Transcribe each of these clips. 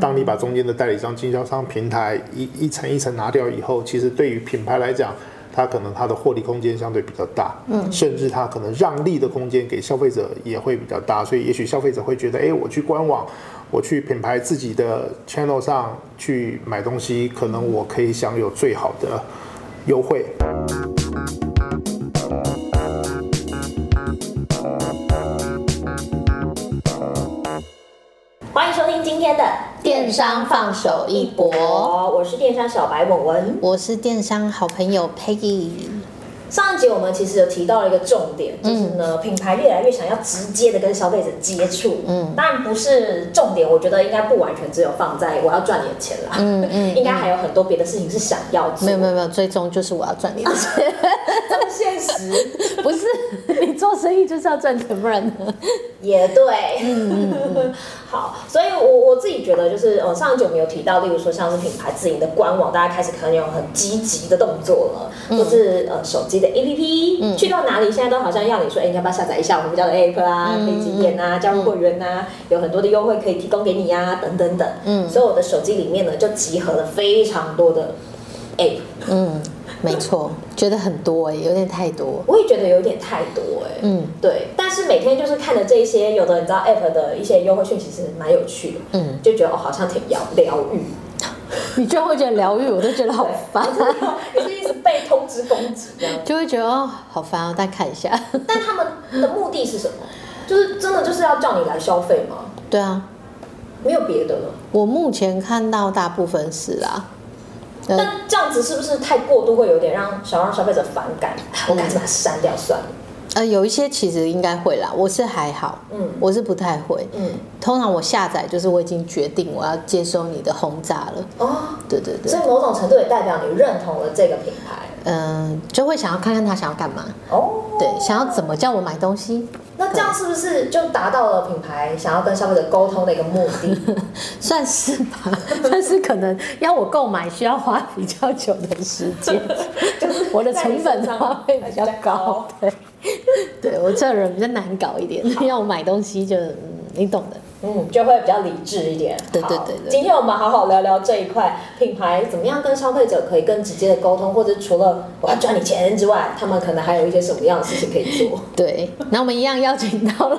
当你把中间的代理商、经销商、平台一一层一层拿掉以后，其实对于品牌来讲，它可能它的获利空间相对比较大，嗯，甚至它可能让利的空间给消费者也会比较大，所以也许消费者会觉得，哎，我去官网，我去品牌自己的 channel 上去买东西，可能我可以享有最好的优惠。今天的电商放手一搏，我是电商小白文文，我是电商好朋友 Peggy。上一集我们其实有提到了一个重点，就是呢，嗯、品牌越来越想要直接的跟消费者接触。嗯，当然不是重点，我觉得应该不完全只有放在我要赚点钱啦。嗯嗯，嗯 应该还有很多别的事情是想要做。没有没有没有，最终就是我要赚点钱。这么现实？不是，你做生意就是要赚钱，不然呢？也对。嗯嗯嗯。好，所以我我自己觉得就是，呃，上一集我们有提到，例如说像是品牌自营的官网，大家开始可能有很积极的动作了，或、嗯、是呃手机的 APP，、嗯、去到哪里现在都好像要你说，哎、欸，你要不要下载一下我们家的 APP 啊，可以几点啊，加入会员啊，有很多的优惠可以提供给你呀、啊，等等等。嗯，所以我的手机里面呢，就集合了非常多的 APP。嗯。没错，觉得很多哎、欸，有点太多。我也觉得有点太多哎、欸。嗯，对。但是每天就是看着这些，有的你知道 App 的一些优惠讯息，其实蛮有趣的。嗯，就觉得哦，好像挺疗疗愈。你居然会觉得疗愈，我都觉得好烦。你是一直被通知攻击这样，就会觉得哦，好烦哦，再看一下。但他们的目的是什么？就是真的就是要叫你来消费吗？对啊，没有别的了。我目前看到大部分是啊。那这样子是不是太过度，会有点让想让消费者反感？我干脆把它删掉算了。呃，有一些其实应该会啦，我是还好，嗯，我是不太会，嗯，通常我下载就是我已经决定我要接收你的轰炸了。哦，对对对，所以某种程度也代表你认同了这个品牌。嗯，就会想要看看他想要干嘛。哦，对，想要怎么叫我买东西。那这样是不是就达到了品牌想要跟消费者沟通的一个目的？算是吧，但是可能要我购买需要花比较久的时间，就是我的成本花费比较高。对，对我这人比较难搞一点，要我买东西就嗯，你懂的。嗯，就会比较理智一点。对对对对。今天我们好好聊聊这一块，品牌怎么样跟消费者可以更直接的沟通，或者除了我要赚你钱之外，他们可能还有一些什么样的事情可以做。对，那我们一样邀请到了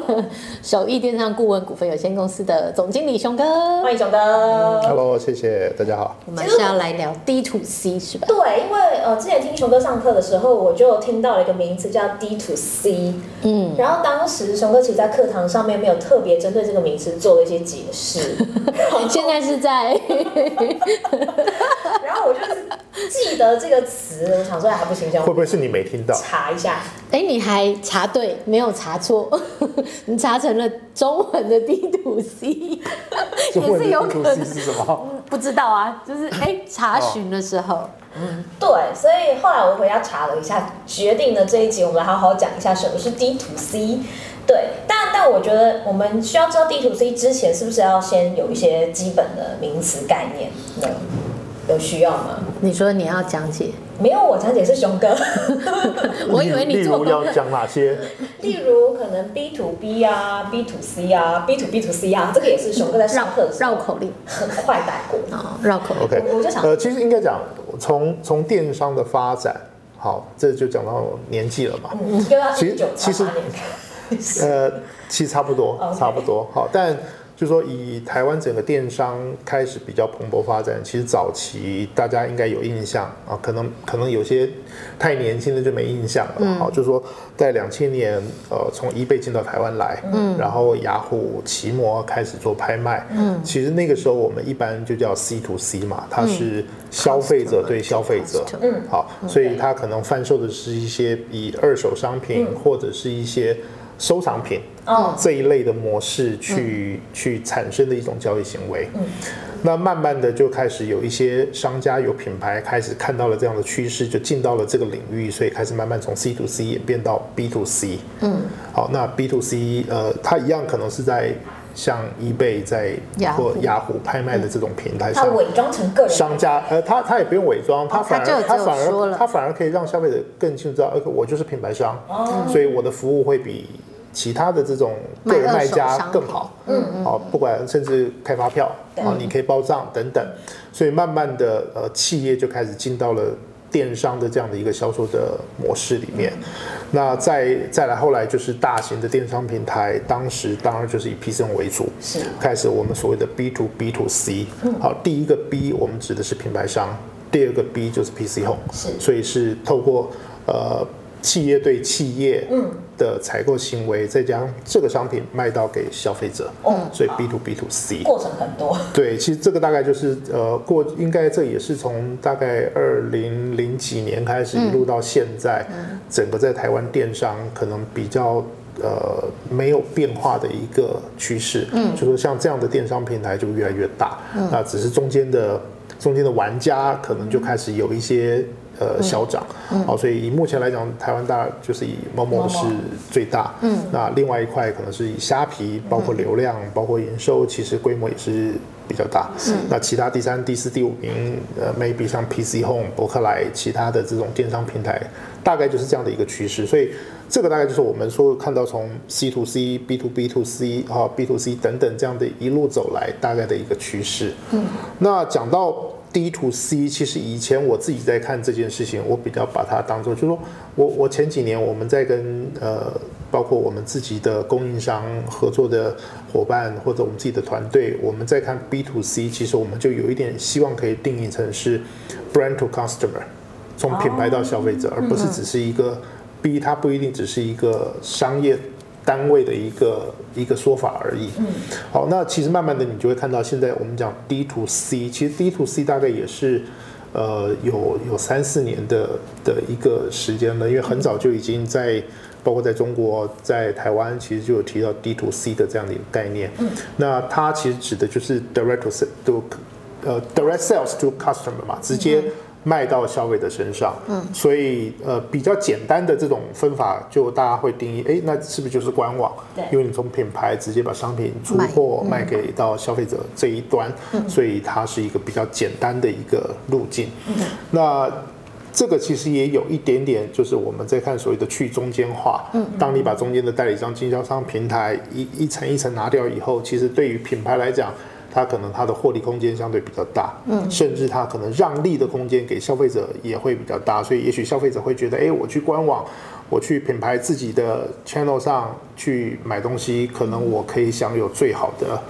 首义电商顾问股份有限公司的总经理熊哥，欢迎熊哥。Hello，谢谢大家好。我们是要来聊 D to C 是吧？对，因为呃，之前听熊哥上课的时候，我就听到了一个名词叫 D to C。嗯。然后当时熊哥其实在课堂上面没有特别针对这个名词。做了一些解释，现在是在，然后我就是记得这个词，我想说还不行，会不会是你没听到？查一下，哎，你还查对，没有查错，你查成了中文的 D to C，也是有可能是什么？不知道啊，就是哎，查询的时候，嗯，对，所以后来我回家查了一下，决定了这一集我们来好好讲一下什么是 D to C。对，但但我觉得我们需要知道 D to C 之前，是不是要先有一些基本的名词概念？有，有需要吗？你说你要讲解？没有，我讲解是熊哥。我以为你做要讲哪些？例如可能 B to B 啊，B to C 啊，B to B to C 啊，这个也是熊哥在上课的时候绕口令，很快带过啊，绕口令。OK，我就想，呃，其实应该讲从从电商的发展，好，这就讲到年纪了嘛。嗯，其实其实。呃，其实差不多. 差不多。好，但就说以台湾整个电商开始比较蓬勃发展，其实早期大家应该有印象啊，可能可能有些太年轻的就没印象了。嗯、好，就说在两千年，呃，从 eBay 进到台湾来，嗯，然后雅虎奇摩开始做拍卖，嗯，其实那个时候我们一般就叫 C to C 嘛，它是消费者对消费者，嗯，好，所以它可能贩售的是一些以二手商品、嗯、或者是一些。收藏品这一类的模式去、嗯、去产生的一种交易行为，嗯、那慢慢的就开始有一些商家有品牌开始看到了这样的趋势，就进到了这个领域，所以开始慢慢从 C to C 演变到 B to C。嗯，好，那 B to C 呃，它一样可能是在像 eBay 在或雅虎。拍卖的这种平台上，它伪装成个人。商家，呃，他他也不用伪装，他反而他反而他反而可以让消费者更清楚知道，我就是品牌商，哦、所以我的服务会比。其他的这种个人卖家更好，嗯嗯，好，不管甚至开发票，啊，你可以报账等等，所以慢慢的，呃，企业就开始进到了电商的这样的一个销售的模式里面。那再再来后来就是大型的电商平台，当时当然就是以 PC 为主，是。开始我们所谓的 B to B to C，好，第一个 B 我们指的是品牌商，第二个 B 就是 PC Home，是，所以是透过呃。企业对企业的采购行为，再将这个商品卖到给消费者，嗯，所以 B to B to C 过程很多。对，其实这个大概就是呃过，应该这也是从大概二零零几年开始一路到现在，整个在台湾电商可能比较呃没有变化的一个趋势，嗯，就说像这样的电商平台就越来越大，那只是中间的中间的玩家可能就开始有一些。呃，消长，好，所以以目前来讲，台湾大就是以 Momo 是最大，嗯，那另外一块可能是以虾皮，包括流量，包括营收，其实规模也是比较大，是。那其他第三、第四、第五名，呃，maybe 像 PC Home、博客来，其他的这种电商平台，大概就是这样的一个趋势。所以这个大概就是我们说看到从 C to C、B to B to C 哈、B to C 等等这样的一路走来，大概的一个趋势。嗯，那讲到。D to C，其实以前我自己在看这件事情，我比较把它当做，就是说我我前几年我们在跟呃，包括我们自己的供应商合作的伙伴或者我们自己的团队，我们在看 B to C，其实我们就有一点希望可以定义成是 brand to customer，从品牌到消费者，而不是只是一个 B，它不一定只是一个商业。单位的一个一个说法而已。嗯，好，那其实慢慢的你就会看到，现在我们讲 D to C，其实 D to C 大概也是，呃，有有三四年的的一个时间了，因为很早就已经在，包括在中国，在台湾，其实就有提到 D to C 的这样的一个概念。嗯，那它其实指的就是 direct to 呃 direct sales to customer 嘛，直接。卖到消费者身上，嗯，所以呃比较简单的这种分法，就大家会定义，哎，那是不是就是官网？对，因为你从品牌直接把商品出货卖给到消费者这一端，嗯，所以它是一个比较简单的一个路径。嗯，那这个其实也有一点点，就是我们在看所谓的去中间化。嗯，当你把中间的代理商、经销商、平台一一层一层拿掉以后，其实对于品牌来讲。它可能它的获利空间相对比较大，嗯，甚至它可能让利的空间给消费者也会比较大，所以也许消费者会觉得，哎，我去官网，我去品牌自己的 channel 上去买东西，可能我可以享有最好的。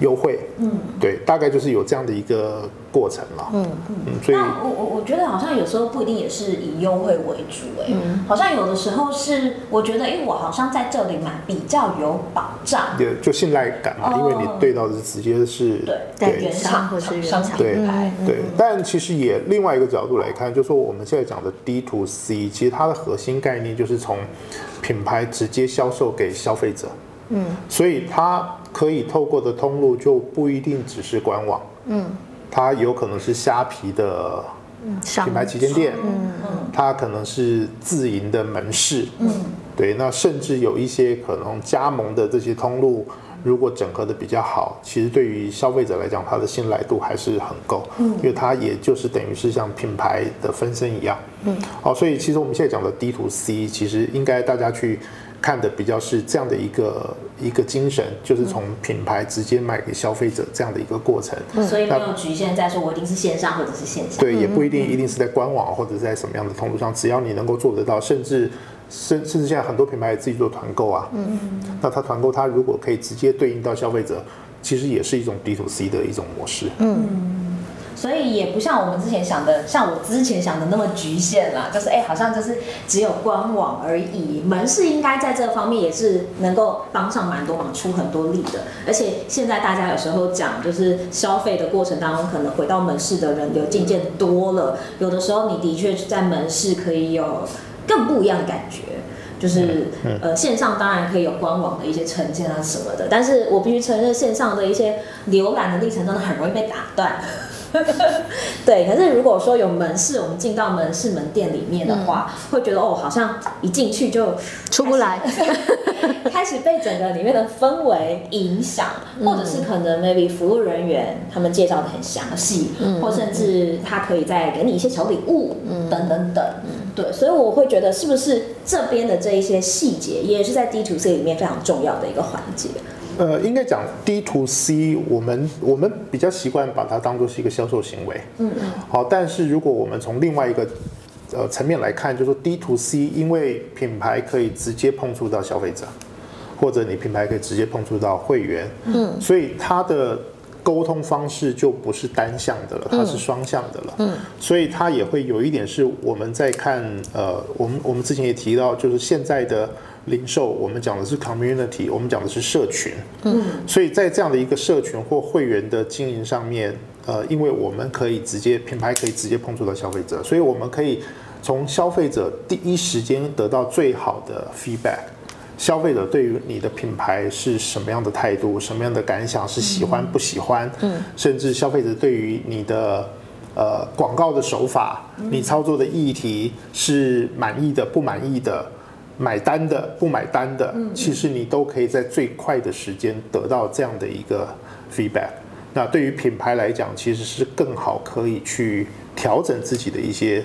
优惠，嗯，对，大概就是有这样的一个过程了，嗯嗯，所以，那我我我觉得好像有时候不一定也是以优惠为主，哎，嗯，好像有的时候是我觉得，因为我好像在这里买比较有保障，对，就信赖感嘛，因为你对到的是直接是，对，对，原厂或是原厂。品牌，对，但其实也另外一个角度来看，就是说我们现在讲的 D to C，其实它的核心概念就是从品牌直接销售给消费者，嗯，所以它。可以透过的通路就不一定只是官网，嗯，它有可能是虾皮的品牌旗舰店，嗯嗯，它可能是自营的门市，嗯，对，那甚至有一些可能加盟的这些通路，如果整合的比较好，其实对于消费者来讲，它的信赖度还是很够，嗯，因为它也就是等于是像品牌的分身一样，嗯，好，所以其实我们现在讲的 D to C，其实应该大家去。看的比较是这样的一个一个精神，就是从品牌直接卖给消费者这样的一个过程，嗯、所以没有局限在说我一定是线上或者是线下，对，也不一定一定是在官网或者在什么样的通路上，只要你能够做得到，甚至甚甚至现在很多品牌也自己做团购啊，嗯，那他团购他如果可以直接对应到消费者，其实也是一种 D to C 的一种模式，嗯。所以也不像我们之前想的，像我之前想的那么局限啦，就是哎、欸，好像就是只有官网而已。门市应该在这方面也是能够帮上蛮多忙，出很多力的。而且现在大家有时候讲，就是消费的过程当中，可能回到门市的人流渐渐多了，有的时候你的确在门市可以有更不一样的感觉。就是呃，线上当然可以有官网的一些呈现啊什么的，但是我必须承认，线上的一些浏览的历程真的很容易被打断。对，可是如果说有门市，我们进到门市门店里面的话，嗯、会觉得哦，好像一进去就出不来，开始被整个里面的氛围影响，嗯、或者是可能 maybe 服务人员他们介绍的很详细，嗯、或甚至他可以再给你一些小礼物，嗯、等等等。嗯。对，所以我会觉得是不是这边的这一些细节，也是在 D to C 里面非常重要的一个环节。呃，应该讲 D to C，我们我们比较习惯把它当做是一个销售行为。嗯嗯。好，但是如果我们从另外一个呃层面来看，就是说 D to C，因为品牌可以直接碰触到消费者，或者你品牌可以直接碰触到会员。嗯。所以它的沟通方式就不是单向的了，它是双向的了。嗯。所以它也会有一点是我们在看呃，我们我们之前也提到，就是现在的。零售，我们讲的是 community，我们讲的是社群。嗯，所以在这样的一个社群或会员的经营上面，呃，因为我们可以直接品牌可以直接碰触到消费者，所以我们可以从消费者第一时间得到最好的 feedback。消费者对于你的品牌是什么样的态度，什么样的感想，是喜欢不喜欢？嗯，甚至消费者对于你的呃广告的手法，你操作的议题是满意的不满意的？买单的不买单的，其实你都可以在最快的时间得到这样的一个 feedback。那对于品牌来讲，其实是更好可以去调整自己的一些。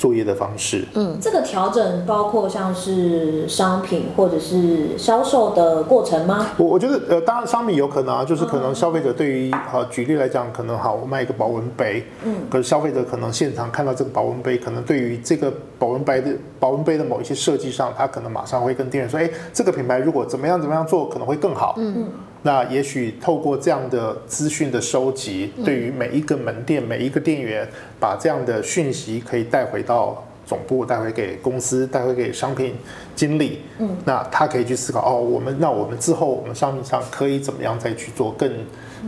作业的方式，嗯，这个调整包括像是商品或者是销售的过程吗？我我觉得，呃，当然商品有可能啊，就是可能消费者对于，好、嗯，举例来讲，可能好，我卖一个保温杯，嗯，可是消费者可能现场看到这个保温杯，可能对于这个保温杯的保温杯的某一些设计上，他可能马上会跟店员说，哎，这个品牌如果怎么样怎么样做，可能会更好，嗯。那也许透过这样的资讯的收集，对于每一个门店、每一个店员，把这样的讯息可以带回到总部，带回给公司，带回给商品经理。嗯，那他可以去思考哦，我们那我们之后我们商品上可以怎么样再去做更。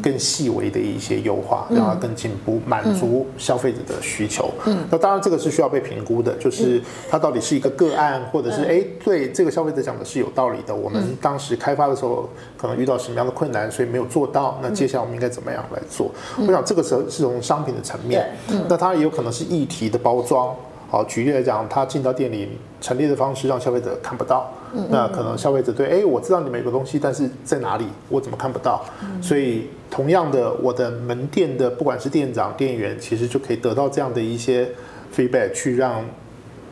更细微的一些优化，让它更进步，满足消费者的需求。嗯，那当然这个是需要被评估的，就是它到底是一个个案，或者是哎，对这个消费者讲的是有道理的。我们当时开发的时候可能遇到什么样的困难，所以没有做到。那接下来我们应该怎么样来做？我想这个时候是从商品的层面，那它也有可能是议题的包装。好，举例来讲，他进到店里陈列的方式让消费者看不到，那可能消费者对，哎，我知道你们有个东西，但是在哪里，我怎么看不到？所以。同样的，我的门店的不管是店长、店员，其实就可以得到这样的一些 feedback，去让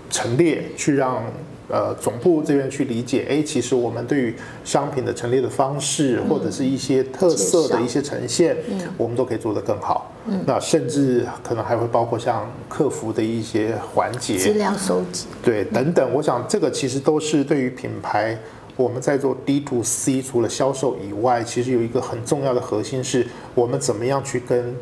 陈列，去让呃总部这边去理解。哎，其实我们对于商品的陈列的方式，或者是一些特色的一些呈现，我们都可以做得更好。那甚至可能还会包括像客服的一些环节，资料收集，对，等等。我想这个其实都是对于品牌。我们在做 D to C，除了销售以外，其实有一个很重要的核心是，我们怎么样去跟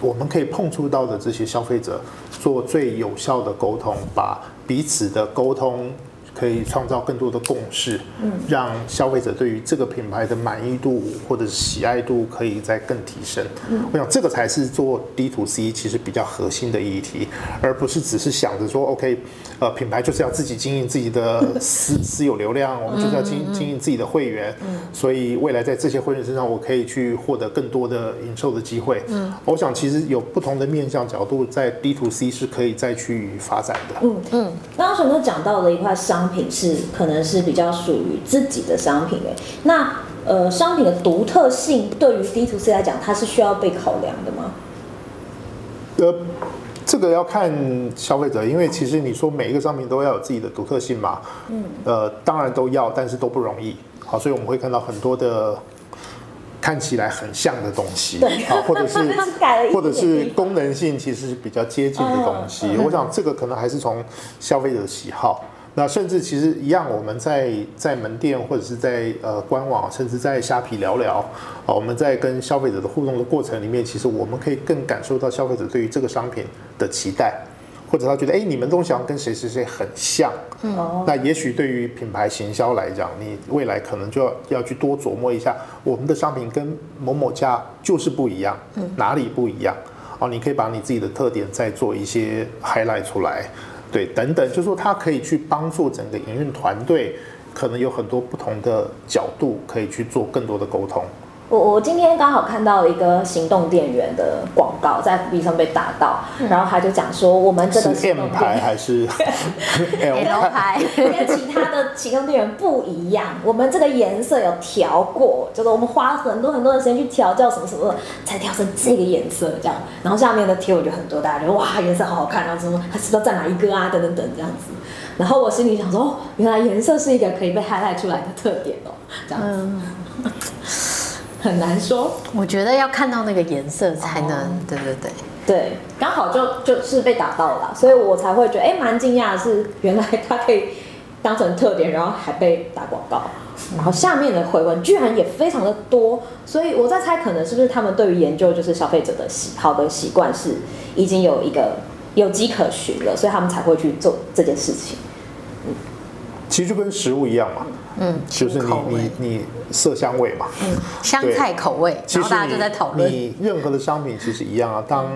我们可以碰触到的这些消费者做最有效的沟通，把彼此的沟通。可以创造更多的共识，嗯，让消费者对于这个品牌的满意度或者是喜爱度可以再更提升。嗯，我想这个才是做 D to C 其实比较核心的议题，而不是只是想着说 OK，呃，品牌就是要自己经营自己的私 私有流量，我们就是要经经营自己的会员，嗯，所以未来在这些会员身上，我可以去获得更多的营收的机会。嗯，我想其实有不同的面向角度，在 D to C 是可以再去发展的。嗯嗯，刚刚都讲到了一块商。商品是可能是比较属于自己的商品诶，那呃商品的独特性对于 D to C 来讲，它是需要被考量的吗？呃，这个要看消费者，因为其实你说每一个商品都要有自己的独特性嘛，嗯，呃，当然都要，但是都不容易。好，所以我们会看到很多的看起来很像的东西，对，好，或者是 或者是功能性其实是比较接近的东西。我想这个可能还是从消费者的喜好。那甚至其实一样，我们在在门店或者是在呃官网，甚至在虾皮聊聊，啊，我们在跟消费者的互动的过程里面，其实我们可以更感受到消费者对于这个商品的期待，或者他觉得，哎，你们东西好像跟谁谁谁很像，嗯，那也许对于品牌行销来讲，你未来可能就要要去多琢磨一下，我们的商品跟某某家就是不一样，嗯，哪里不一样？哦，你可以把你自己的特点再做一些 highlight 出来。对，等等，就是说它可以去帮助整个营运团队，可能有很多不同的角度可以去做更多的沟通。我我今天刚好看到了一个行动电源的广告，在 FB 上被打到，然后他就讲说，我们这个是 M 牌还是 L 牌？跟其他的行动电源不一样，我们这个颜色有调过，就是我们花很多很多的时间去调教什么什么，才调成这个颜色这样。然后下面的贴我就很多，大家觉得哇，颜色好好看，然后什么，他是不是要占哪一个啊？等等等这样子。然后我心里想说，哦，原来颜色是一个可以被 highlight 出来的特点哦，这样子。嗯 很难说，我觉得要看到那个颜色才能，哦、对对对。对，刚好就就是被打到了，所以我才会觉得哎，蛮惊讶的是，原来它可以当成特点，然后还被打广告，然后下面的回文居然也非常的多，所以我在猜，可能是不是他们对于研究就是消费者的喜好的习惯是已经有一个有迹可循了，所以他们才会去做这件事情。嗯，其实就跟食物一样嘛。嗯，就是你你你色香味嘛，嗯，香菜口味，然后大家就在讨论。你任何的商品其实一样啊，当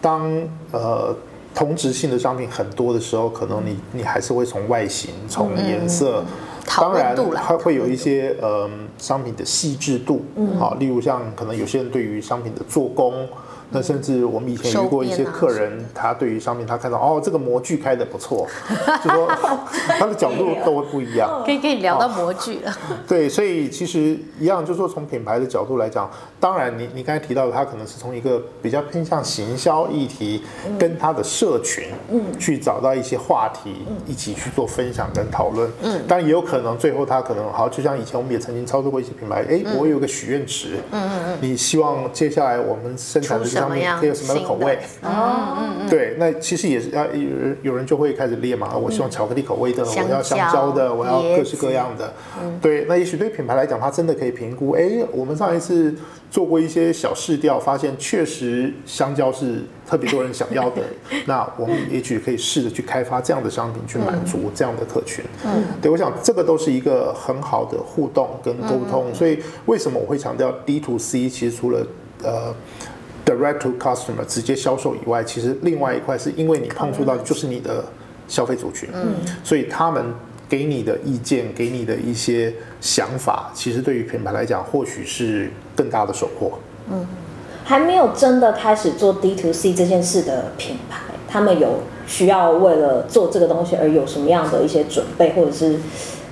当呃同质性的商品很多的时候，可能你你还是会从外形、从颜色，当然它会有一些呃商品的细致度，嗯，好，例如像可能有些人对于商品的做工。那甚至我们以前遇过一些客人，他对于商品他看到哦，这个模具开的不错，就说 他的角度都会不一样。可以跟你聊到模具了。对，所以其实一样，就是说从品牌的角度来讲，当然你你刚才提到的，他可能是从一个比较偏向行销议题，跟他的社群，嗯，去找到一些话题，一起去做分享跟讨论。嗯，当然也有可能最后他可能好，就像以前我们也曾经操作过一些品牌，哎，我有个许愿池，嗯嗯嗯，你希望接下来我们生产的。可以有什么样的口味？哦，嗯嗯，对，那其实也是要有人有人就会开始列嘛。我希望巧克力口味的，我要香蕉的，我要各式各样的。对，那也许对品牌来讲，它真的可以评估。哎，我们上一次做过一些小试调，发现确实香蕉是特别多人想要的。那我们也许可以试着去开发这样的商品，去满足这样的客群。嗯，对，我想这个都是一个很好的互动跟沟通。所以为什么我会强调 D to C？其实除了呃。Direct to customer 直接销售以外，其实另外一块是因为你碰触到就是你的消费族群，嗯，所以他们给你的意见，给你的一些想法，其实对于品牌来讲，或许是更大的收获。嗯，还没有真的开始做 D to C 这件事的品牌，他们有需要为了做这个东西而有什么样的一些准备，或者是？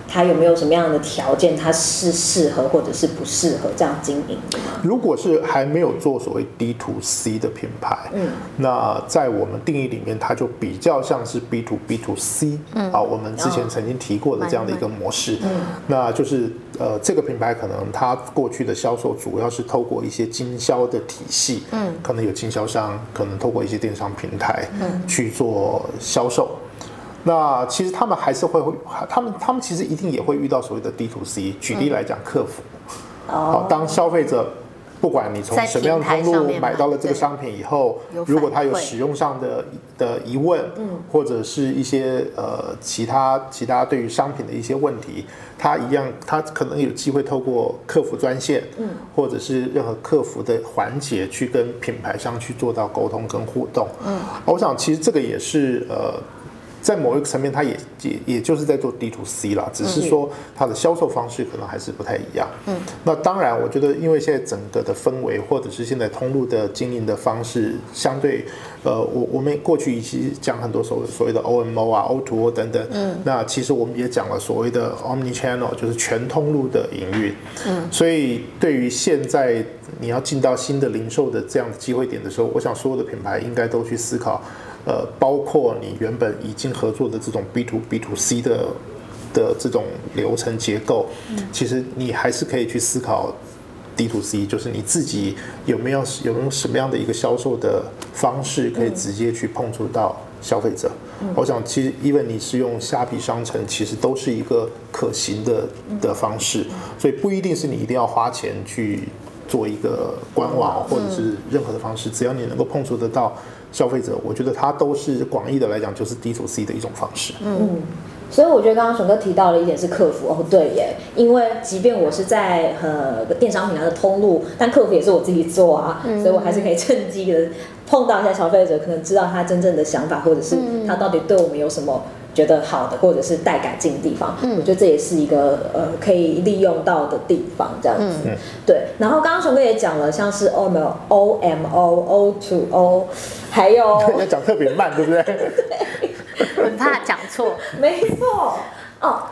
它有没有什么样的条件？它是适合或者是不适合这样经营的吗？如果是还没有做所谓 D to C 的品牌，嗯，那在我们定义里面，它就比较像是 B to B to C，嗯，啊，我们之前曾经提过的这样的一个模式，嗯，那就是呃，这个品牌可能它过去的销售主要是透过一些经销的体系，嗯，可能有经销商，可能透过一些电商平台，嗯，去做销售。那其实他们还是会会，他们他们其实一定也会遇到所谓的 D to C。举例来讲，客服，好，当消费者不管你从什么样的通路买到了这个商品以后，如果他有使用上的的疑问，或者是一些呃其他其他对于商品的一些问题，他一样，他可能有机会透过客服专线，或者是任何客服的环节去跟品牌商去做到沟通跟互动。嗯，我想其实这个也是呃。在某一个层面，它也也也就是在做 D to C 啦，只是说它的销售方式可能还是不太一样。嗯，那当然，我觉得因为现在整个的氛围，或者是现在通路的经营的方式，相对，呃，我我们过去一期讲很多所谓所谓的 OMO 啊、O to O 等等。嗯，那其实我们也讲了所谓的 Omni Channel，就是全通路的营运。嗯，所以对于现在你要进到新的零售的这样的机会点的时候，我想所有的品牌应该都去思考。呃，包括你原本已经合作的这种 B to B to C 的的这种流程结构，嗯，其实你还是可以去思考 D to C，就是你自己有没有有没有什么样的一个销售的方式，可以直接去碰触到消费者。嗯，我想，其实 even 你是用虾皮商城，其实都是一个可行的的方式，所以不一定是你一定要花钱去做一个官网或者是任何的方式，只要你能够碰触得到。消费者，我觉得他都是广义的来讲，就是 D to C 的一种方式。嗯，所以我觉得刚刚熊哥提到了一点是客服哦，对耶，因为即便我是在呃电商平台的通路，但客服也是我自己做啊，嗯、所以我还是可以趁机的碰到一下消费者，可能知道他真正的想法，或者是他到底对我们有什么觉得好的，或者是待改进的地方，嗯，我觉得这也是一个呃可以利用到的地方，这样子，嗯、对。然后刚刚熊哥也讲了，像是 O M O O M O O to O，还有 要讲特别慢，对不对？对，很怕讲错，没错哦。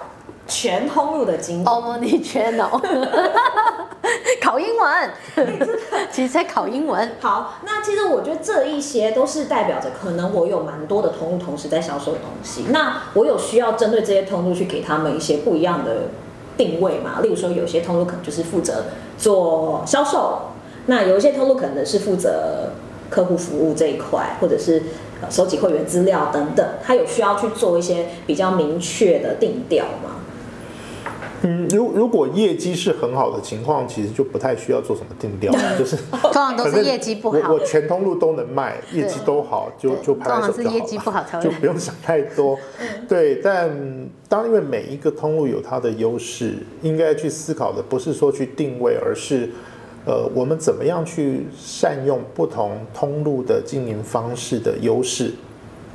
全通路的经营，Omnichannel，考英文，其实在考英文。好，那其实我觉得这一些都是代表着，可能我有蛮多的通路同时在销售的东西。那我有需要针对这些通路去给他们一些不一样的定位嘛？例如说，有些通路可能就是负责做销售，那有一些通路可能是负责客户服务这一块，或者是收集会员资料等等。他有需要去做一些比较明确的定调吗？嗯，如如果业绩是很好的情况，其实就不太需要做什么定调，就是通常都是业绩不好。我我全通路都能卖，业绩都好，就就拍拍手就好了。通常是业绩不好才会，就不用想太多。对，但当因为每一个通路有它的优势，应该去思考的不是说去定位，而是呃，我们怎么样去善用不同通路的经营方式的优势。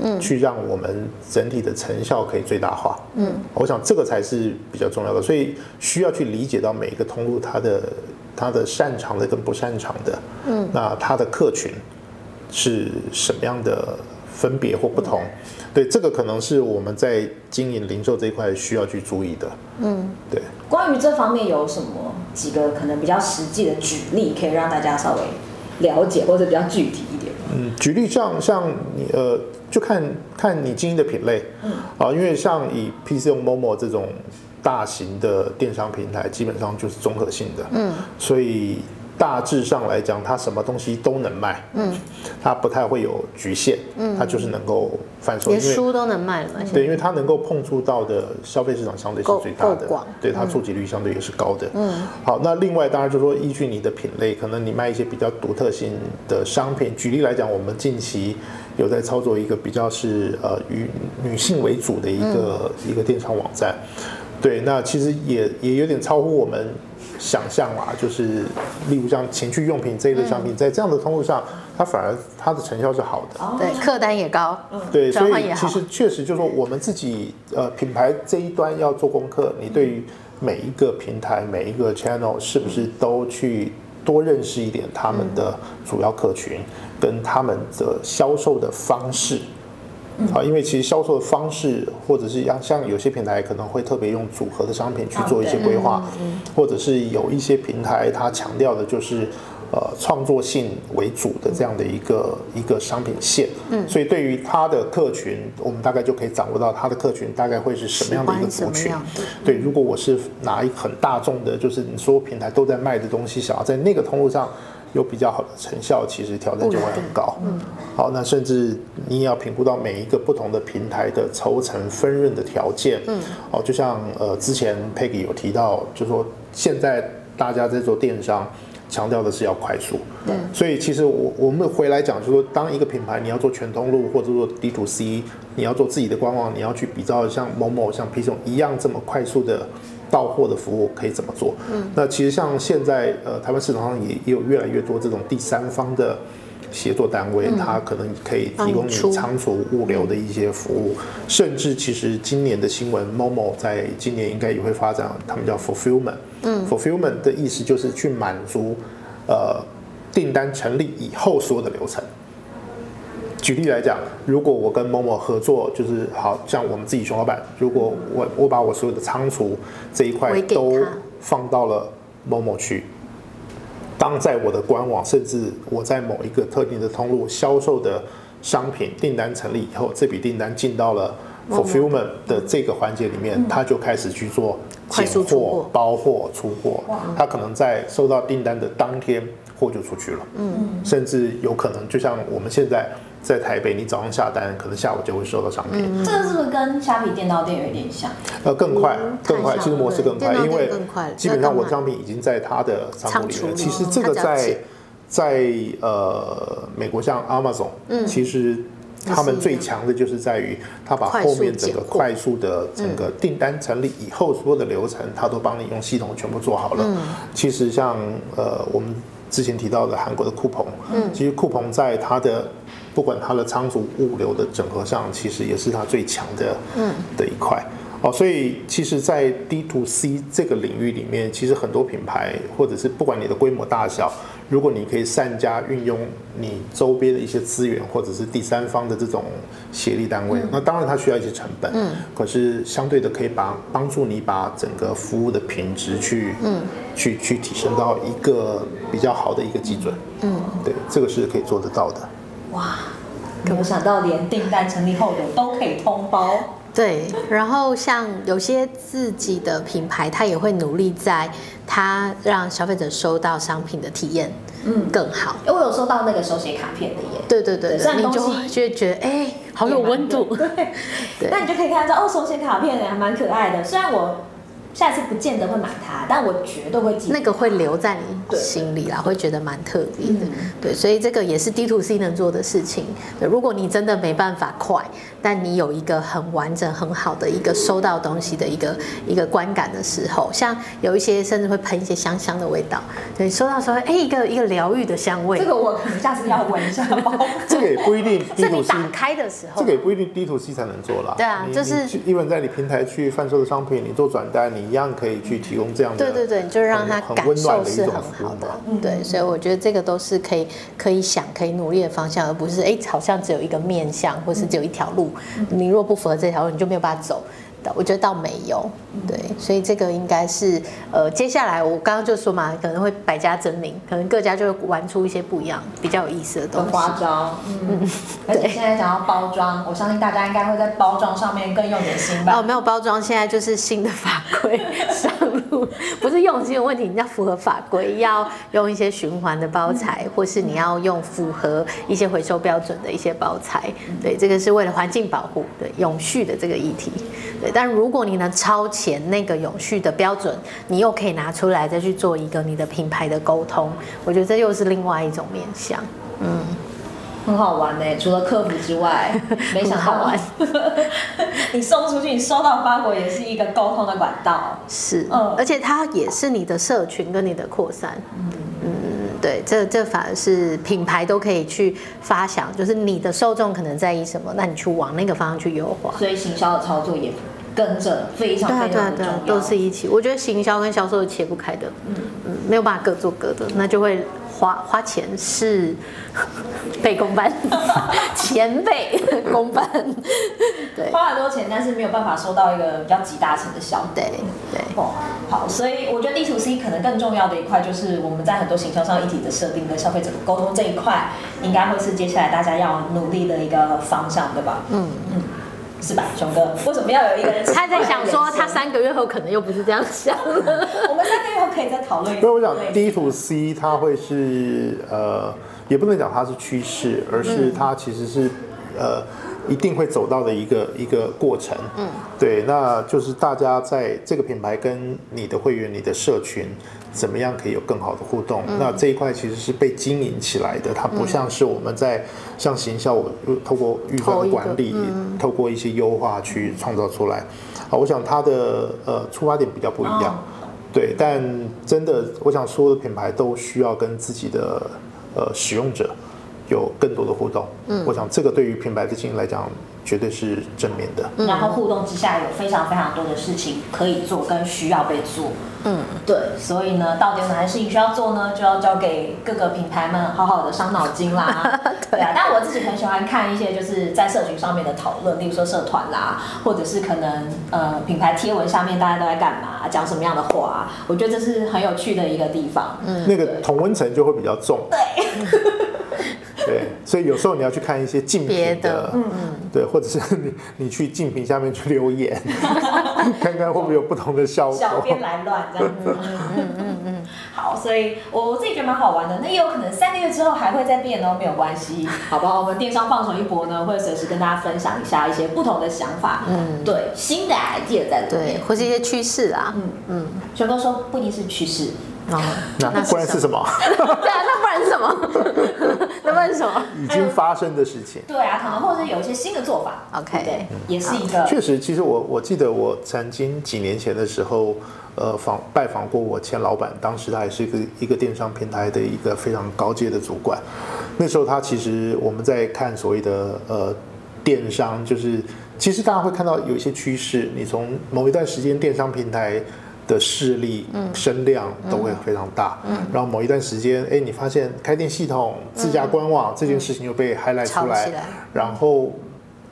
嗯，去让我们整体的成效可以最大化。嗯，我想这个才是比较重要的，所以需要去理解到每一个通路它的它的擅长的跟不擅长的，嗯，那它的客群是什么样的分别或不同？对，这个可能是我们在经营零售这一块需要去注意的。嗯，对。关于这方面有什么几个可能比较实际的举例，可以让大家稍微了解，或者比较具体一点？嗯，举例像像你呃。就看看你经营的品类，嗯，啊，因为像以 PChome Momo 这种大型的电商平台，基本上就是综合性的，嗯，所以大致上来讲，它什么东西都能卖，嗯，它不太会有局限，嗯，它就是能够贩售，连书都能卖了嘛，对，因为它能够碰触到的消费市场相对是最大的，对，它触及率相对也是高的，嗯，好，那另外当然就是说依据你的品类，可能你卖一些比较独特性的商品，举例来讲，我们近期。有在操作一个比较是呃与女性为主的一个、嗯、一个电商网站，对，那其实也也有点超乎我们想象啦，就是例如像情趣用品这一类商品，嗯、在这样的通路上，它反而它的成效是好的，对，客单也高，对，所以其实确实就是说我们自己呃品牌这一端要做功课，你对于每一个平台每一个 channel 是不是都去多认识一点他们的主要客群？跟他们的销售的方式，啊，因为其实销售的方式，或者是像像有些平台可能会特别用组合的商品去做一些规划，或者是有一些平台它强调的就是呃创作性为主的这样的一个一个商品线，嗯，所以对于它的客群，我们大概就可以掌握到它的客群大概会是什么样的一个族群，对，如果我是拿一很大众的，就是你所有平台都在卖的东西，想要在那个通路上。有比较好的成效，其实挑战就会很高。嗯，好，那甚至你也要评估到每一个不同的平台的抽成分润的条件。嗯，哦，就像呃之前 Peggy 有提到，就是说现在大家在做电商，强调的是要快速。嗯，所以其实我我们回来讲，就是说当一个品牌你要做全通路或者做 D to C，你要做自己的官网，你要去比较像 Momo、像 PChome 一样这么快速的。到货的服务可以怎么做？嗯，那其实像现在呃，台湾市场上也也有越来越多这种第三方的协作单位，它可能可以提供你仓储物流的一些服务，甚至其实今年的新闻，Momo 在今年应该也会发展，他们叫 Fulfillment。嗯，Fulfillment 的意思就是去满足呃订单成立以后所有的流程。举例来讲，如果我跟某某合作，就是好像我们自己熊老板，如果我我把我所有的仓储这一块都放到了某某去，当在我的官网，甚至我在某一个特定的通路销售的商品订单成立以后，这笔订单进到了 fulfillment 的这个环节里面，他就开始去做拣货、包货、出货，他可能在收到订单的当天货就出去了，嗯，甚至有可能就像我们现在。在台北，你早上下单，可能下午就会收到商品。嗯、这个是不是跟虾皮电到店有点像？呃，更快，更快，其实模式更快，因为基本上我的商品已经在他的仓库里了。其实这个在在呃美国像 Amazon，嗯，其实他们最强的就是在于他把后面整个快速的整个订单成立以后所有的流程，他都帮你用系统全部做好了。嗯、其实像呃我们之前提到的韩国的酷鹏，嗯，其实酷鹏在它的不管它的仓储物流的整合上，其实也是它最强的嗯。的一块。哦，所以其实，在 D to C 这个领域里面，其实很多品牌，或者是不管你的规模大小，如果你可以善加运用你周边的一些资源，或者是第三方的这种协力单位，嗯、那当然它需要一些成本，嗯，可是相对的可以把帮助你把整个服务的品质去，嗯，去去提升到一个比较好的一个基准，嗯，对，这个是可以做得到的。哇，没有想到连订单成立后的都可以通包。对，然后像有些自己的品牌，他也会努力在他让消费者收到商品的体验，嗯，更好。我有收到那个手写卡片的耶。对对对，对你就会觉得哎，好有温度。对，对那你就可以看到哦，手写卡片还蛮可爱的。虽然我。下次不见得会买它，但我绝对会记得。那个会留在你心里啦，会觉得蛮特别的。对，所以这个也是 D to C 能做的事情。对，如果你真的没办法快，但你有一个很完整、很好的一个收到东西的一个一个观感的时候，像有一些甚至会喷一些香香的味道。对，收到时候，哎，一个一个疗愈的香味。这个我可能下次要闻一下包。这个也不一定 D to C。打开的时候。这个也不一定 D to C 才能做啦。对啊，就是一般在你平台去贩售的商品，你做转单，你一样可以去提供这样的，对对对，就让他感受是很好的，对，所以我觉得这个都是可以可以想可以努力的方向，而不是哎，好像只有一个面向，或是只有一条路，你若不符合这条路，你就没有办法走。我觉得倒没有，对，所以这个应该是呃，接下来我刚刚就说嘛，可能会百家争鸣，可能各家就会玩出一些不一样、比较有意思的东西。花招，嗯，而且现在想要包装，我相信大家应该会在包装上面更用点心吧？哦，没有包装，现在就是新的法规 上路，不是用心的问题，你要符合法规，要用一些循环的包材，或是你要用符合一些回收标准的一些包材，对，这个是为了环境保护，对，永续的这个议题，对。但如果你能超前那个永续的标准，你又可以拿出来再去做一个你的品牌的沟通，我觉得这又是另外一种面向。嗯，很好玩呢。除了客服之外，没想到好玩。你送出去，你收到发货也是一个沟通的管道。是，嗯，而且它也是你的社群跟你的扩散。嗯嗯，对，这这反而是品牌都可以去发想，就是你的受众可能在意什么，那你去往那个方向去优化。所以行销的操作也。跟着非常非常的重要，对啊，对啊，都是一起。我觉得行销跟销售是切不开的，嗯嗯，没有办法各做各的，那就会花花钱是倍工班，前辈工班，对，花很多钱，但是没有办法收到一个比较集大成的效果。对对哦，好，所以我觉得 D to C 可能更重要的一块，就是我们在很多行销上一体的设定跟消费者的沟通这一块，应该会是接下来大家要努力的一个方向，对吧？嗯嗯。是吧，熊哥？为什么要有一个人？他在想说，他三个月后可能又不是这样想了。我们三个月后可以再讨论一下。所以我想，D to C 它会是呃，也不能讲它是趋势，而是它其实是呃，一定会走到的一个一个过程。嗯，对，那就是大家在这个品牌跟你的会员、你的社群。怎么样可以有更好的互动？嗯、那这一块其实是被经营起来的，它不像是我们在像行销，我透过预算的管理，嗯、透过一些优化去创造出来。啊，我想它的呃出发点比较不一样，哦、对。但真的，我想所有的品牌都需要跟自己的呃使用者有更多的互动。嗯，我想这个对于品牌的经营来讲，绝对是正面的。然后互动之下，有非常非常多的事情可以做，跟需要被做。嗯，对，所以呢，到底有哪些事情需要做呢？就要交给各个品牌们好好的伤脑筋啦。对啊，但我自己很喜欢看一些就是在社群上面的讨论，例如说社团啦，或者是可能呃品牌贴文下面大家都在干嘛，讲什么样的话，我觉得这是很有趣的一个地方。嗯，那个同温层就会比较重。对。对，所以有时候你要去看一些竞品的，嗯嗯，对，或者是你你去竞品下面去留言，看看会不会有不同的效果。小编来乱这样子，嗯嗯嗯嗯，好，所以我我自己觉得蛮好玩的。那也有可能三个月之后还会再变哦，没有关系，好不好？我们电商放手一搏呢，会随时跟大家分享一下一些不同的想法，嗯，对，新的 idea 在里面，对，或是一些趋势啊，嗯。嗯，全哥说不一定是趋势。哦，那不然是什么？对啊，那不然是什么？那不然是什么？已经发生的事情。对啊，可能或者有一些新的做法。OK，对，也是一个。确实，其实我我记得我曾经几年前的时候，呃，访拜访过我前老板，当时他也是一个一个电商平台的一个非常高阶的主管。那时候他其实我们在看所谓的呃电商，就是其实大家会看到有一些趋势，你从某一段时间电商平台。的势力、声量都会非常大。嗯，然后某一段时间，哎，你发现开店系统、自家官网这件事情又被 highlight 出来，然后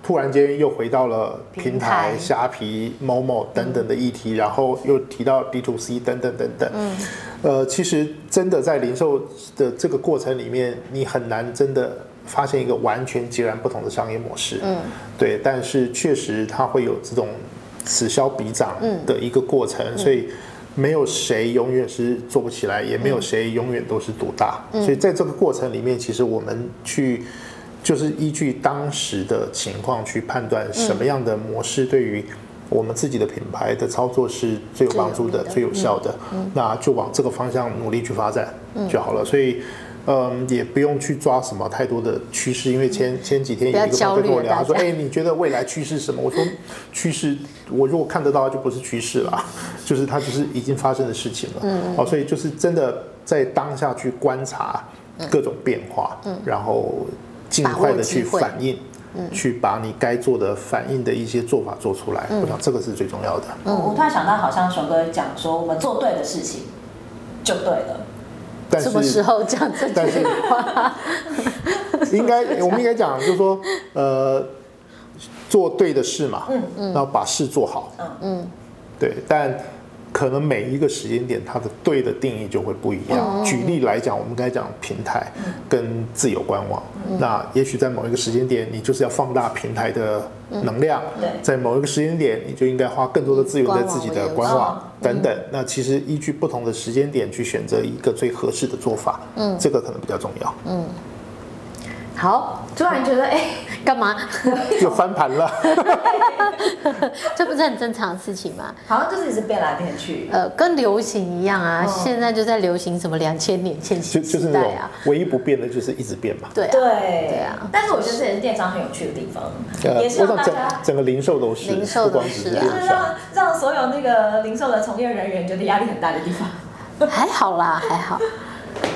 突然间又回到了平台、虾皮、某某等等的议题，然后又提到 D to C 等等等等。嗯，呃，其实真的在零售的这个过程里面，你很难真的发现一个完全截然不同的商业模式。嗯，对，但是确实它会有这种。此消彼长的一个过程，嗯、所以没有谁永远是做不起来，嗯、也没有谁永远都是独大。嗯、所以在这个过程里面，其实我们去就是依据当时的情况去判断什么样的模式对于我们自己的品牌的操作是最有帮助的、最有效的，那就往这个方向努力去发展就好了。所以。嗯，也不用去抓什么太多的趋势，因为前前几天有一个朋友跟我聊，他说：“哎，你觉得未来趋势是什么？”我说：“趋势，我如果看得到，就不是趋势了，就是它只是已经发生的事情了。”嗯，好，所以就是真的在当下去观察各种变化，嗯，然后尽快的去反应，嗯，去把你该做的反应的一些做法做出来。我想这个是最重要的。嗯，我突然想到，好像熊哥讲说，我们做对的事情就对了。但是什么时候讲这句话？应该 我们应该讲，就是说，呃，做对的事嘛，嗯嗯，然后把事做好，嗯。嗯，对，但。可能每一个时间点，它的对的定义就会不一样。嗯、举例来讲，我们刚才讲平台跟自由官网，嗯、那也许在某一个时间点，你就是要放大平台的能量；嗯、在某一个时间点，你就应该花更多的资源在自己的官网，官网等等。嗯、那其实依据不同的时间点去选择一个最合适的做法，嗯，这个可能比较重要。嗯。好，突然觉得哎，干嘛 又翻盘了？这不是很正常的事情吗？好像就是一直变来变去。呃，跟流行一样啊，现在就在流行什么两千年千禧时代啊。唯一不变的就是一直变嘛。对对对啊！但是我觉得这也是电商很有趣的地方，也是让大家整个零售都是，零售都是，就是让让所有那个零售的从业人员觉得压力很大的地方。还好啦，还好。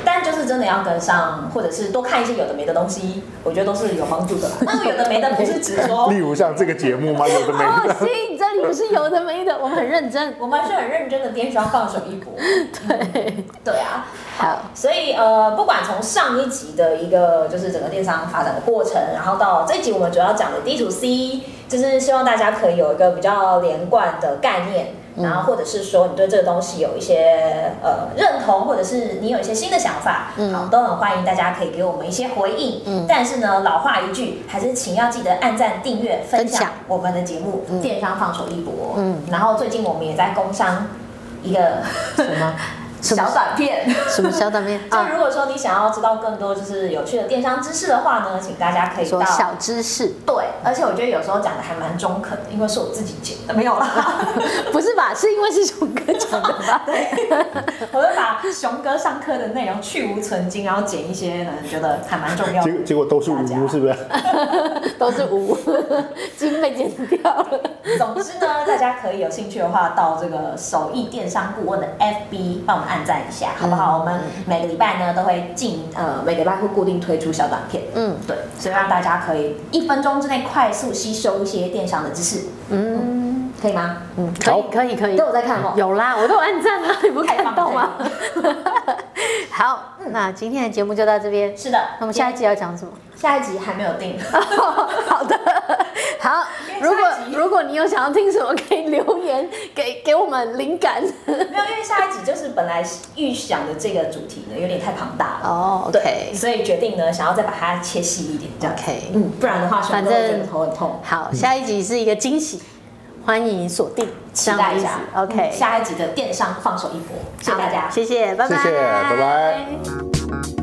但就是真的要跟上，或者是多看一些有的没的东西，我觉得都是有帮助的。那有的没的不是指说，例如像这个节目吗？有的没的。哦，行，这里不是有的没的，我们很认真，我们是很认真的电商放手一搏。对，对啊。好，所以呃，不管从上一集的一个就是整个电商发展的过程，然后到这一集我们主要讲的 D to C，就是希望大家可以有一个比较连贯的概念。然后或者是说你对这个东西有一些呃认同，或者是你有一些新的想法，嗯，好，都很欢迎大家可以给我们一些回应。嗯，但是呢，老话一句，还是请要记得按赞、订阅、分享我们的节目《电商放手一搏》。嗯，然后最近我们也在工商一个什么？小短片，什么小短片？就如果说你想要知道更多就是有趣的电商知识的话呢，请大家可以到小知识。对，而且我觉得有时候讲的还蛮中肯的，因为是我自己剪的，没有啦。不是吧？是因为是熊哥讲的吧？对，我会把熊哥上课的内容去无存精，然后剪一些可能觉得还蛮重要的。结结果都是无，是不是？都是无，金被剪掉了。总之呢，大家可以有兴趣的话，到这个手艺电商顾问的 FB 帮我们按赞一下，好不好？嗯、我们每个礼拜呢都会进呃，每个礼拜会固定推出小短片，嗯，对，所以让大家可以一分钟之内快速吸收一些电商的知识，嗯，嗯，可以吗？嗯，可以，可以，可以，都有在看哦，有啦，我都按赞了，你不看到吗？好，那今天的节目就到这边，是的，那我们下一集要讲什么？下一集还没有定，好的，好。如果如果你有想要听什么，可以留言给给我们灵感。没有，因为下一集就是本来预想的这个主题呢，有点太庞大了。哦，OK，所以决定呢，想要再把它切细一点，这样 OK。嗯，不然的话，反正头很痛。好，下一集是一个惊喜，欢迎锁定，期待一下。OK，下一集的电商放手一搏，谢谢大家，谢谢，拜拜，谢谢，拜拜。